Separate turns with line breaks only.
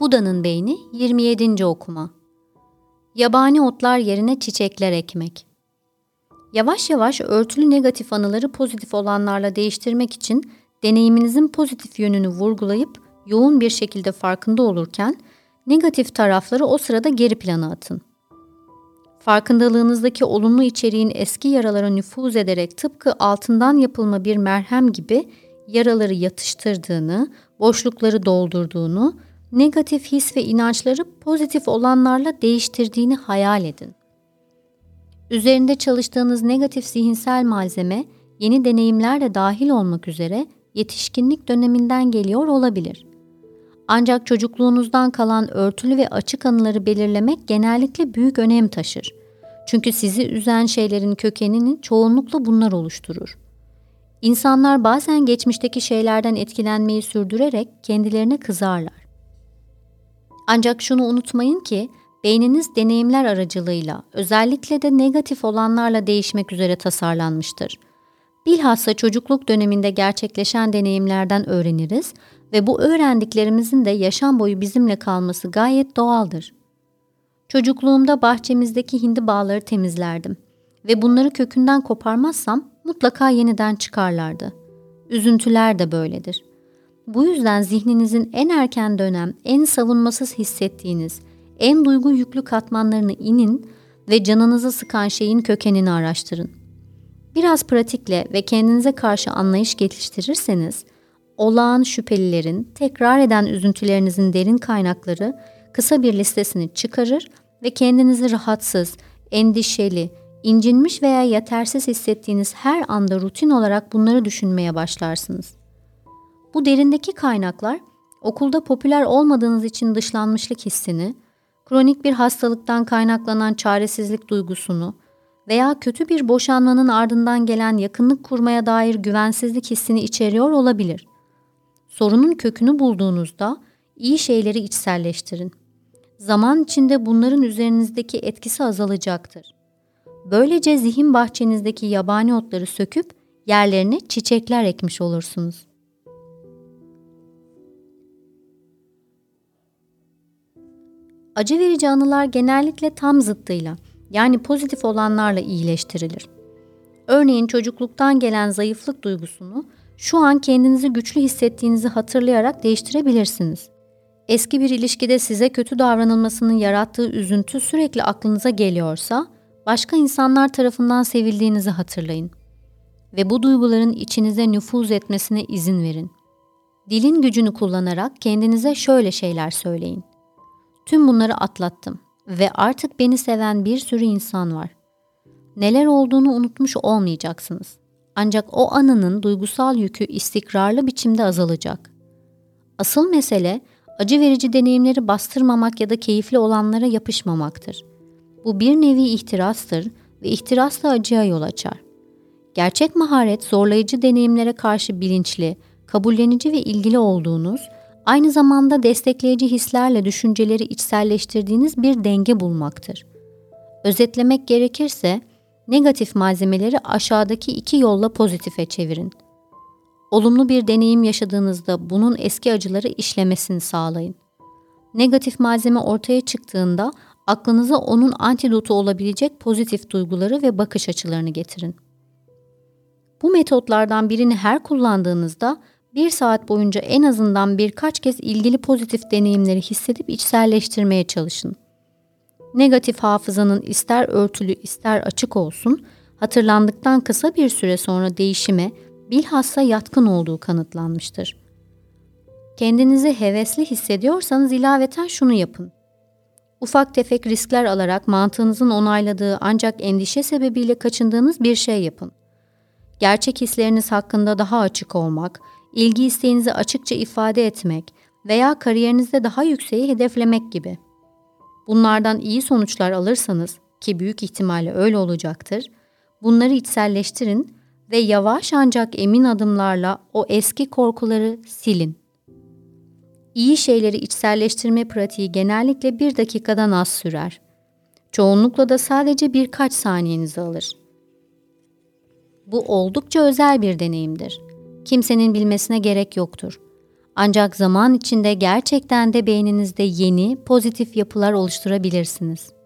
Buda'nın beyni 27. okuma. Yabani otlar yerine çiçekler ekmek. Yavaş yavaş örtülü negatif anıları pozitif olanlarla değiştirmek için deneyiminizin pozitif yönünü vurgulayıp yoğun bir şekilde farkında olurken negatif tarafları o sırada geri plana atın. Farkındalığınızdaki olumlu içeriğin eski yaralara nüfuz ederek tıpkı altından yapılma bir merhem gibi yaraları yatıştırdığını, boşlukları doldurduğunu, negatif his ve inançları pozitif olanlarla değiştirdiğini hayal edin. Üzerinde çalıştığınız negatif zihinsel malzeme yeni deneyimlerle dahil olmak üzere yetişkinlik döneminden geliyor olabilir. Ancak çocukluğunuzdan kalan örtülü ve açık anıları belirlemek genellikle büyük önem taşır. Çünkü sizi üzen şeylerin kökenini çoğunlukla bunlar oluşturur. İnsanlar bazen geçmişteki şeylerden etkilenmeyi sürdürerek kendilerine kızarlar. Ancak şunu unutmayın ki beyniniz deneyimler aracılığıyla özellikle de negatif olanlarla değişmek üzere tasarlanmıştır. Bilhassa çocukluk döneminde gerçekleşen deneyimlerden öğreniriz ve bu öğrendiklerimizin de yaşam boyu bizimle kalması gayet doğaldır. Çocukluğumda bahçemizdeki hindi bağları temizlerdim ve bunları kökünden koparmazsam mutlaka yeniden çıkarlardı. Üzüntüler de böyledir. Bu yüzden zihninizin en erken dönem, en savunmasız hissettiğiniz, en duygu yüklü katmanlarını inin ve canınızı sıkan şeyin kökenini araştırın. Biraz pratikle ve kendinize karşı anlayış geliştirirseniz, olağan şüphelilerin, tekrar eden üzüntülerinizin derin kaynakları kısa bir listesini çıkarır ve kendinizi rahatsız, endişeli, incinmiş veya yetersiz hissettiğiniz her anda rutin olarak bunları düşünmeye başlarsınız. Bu derindeki kaynaklar okulda popüler olmadığınız için dışlanmışlık hissini, kronik bir hastalıktan kaynaklanan çaresizlik duygusunu veya kötü bir boşanmanın ardından gelen yakınlık kurmaya dair güvensizlik hissini içeriyor olabilir. Sorunun kökünü bulduğunuzda iyi şeyleri içselleştirin. Zaman içinde bunların üzerinizdeki etkisi azalacaktır. Böylece zihin bahçenizdeki yabani otları söküp yerlerine çiçekler ekmiş olursunuz. Acı verici anılar genellikle tam zıttıyla yani pozitif olanlarla iyileştirilir. Örneğin çocukluktan gelen zayıflık duygusunu şu an kendinizi güçlü hissettiğinizi hatırlayarak değiştirebilirsiniz. Eski bir ilişkide size kötü davranılmasının yarattığı üzüntü sürekli aklınıza geliyorsa, başka insanlar tarafından sevildiğinizi hatırlayın. Ve bu duyguların içinize nüfuz etmesine izin verin. Dilin gücünü kullanarak kendinize şöyle şeyler söyleyin. Tüm bunları atlattım ve artık beni seven bir sürü insan var. Neler olduğunu unutmuş olmayacaksınız. Ancak o anının duygusal yükü istikrarlı biçimde azalacak. Asıl mesele acı verici deneyimleri bastırmamak ya da keyifli olanlara yapışmamaktır. Bu bir nevi ihtirastır ve ihtiras da acıya yol açar. Gerçek maharet zorlayıcı deneyimlere karşı bilinçli, kabullenici ve ilgili olduğunuz aynı zamanda destekleyici hislerle düşünceleri içselleştirdiğiniz bir denge bulmaktır. Özetlemek gerekirse, negatif malzemeleri aşağıdaki iki yolla pozitife çevirin. Olumlu bir deneyim yaşadığınızda bunun eski acıları işlemesini sağlayın. Negatif malzeme ortaya çıktığında aklınıza onun antidotu olabilecek pozitif duyguları ve bakış açılarını getirin. Bu metotlardan birini her kullandığınızda bir saat boyunca en azından birkaç kez ilgili pozitif deneyimleri hissedip içselleştirmeye çalışın. Negatif hafızanın ister örtülü ister açık olsun, hatırlandıktan kısa bir süre sonra değişime bilhassa yatkın olduğu kanıtlanmıştır. Kendinizi hevesli hissediyorsanız ilaveten şunu yapın. Ufak tefek riskler alarak mantığınızın onayladığı ancak endişe sebebiyle kaçındığınız bir şey yapın. Gerçek hisleriniz hakkında daha açık olmak, ilgi isteğinizi açıkça ifade etmek veya kariyerinizde daha yükseği hedeflemek gibi. Bunlardan iyi sonuçlar alırsanız ki büyük ihtimalle öyle olacaktır, bunları içselleştirin ve yavaş ancak emin adımlarla o eski korkuları silin. İyi şeyleri içselleştirme pratiği genellikle bir dakikadan az sürer. Çoğunlukla da sadece birkaç saniyenizi alır. Bu oldukça özel bir deneyimdir. Kimsenin bilmesine gerek yoktur. Ancak zaman içinde gerçekten de beyninizde yeni, pozitif yapılar oluşturabilirsiniz.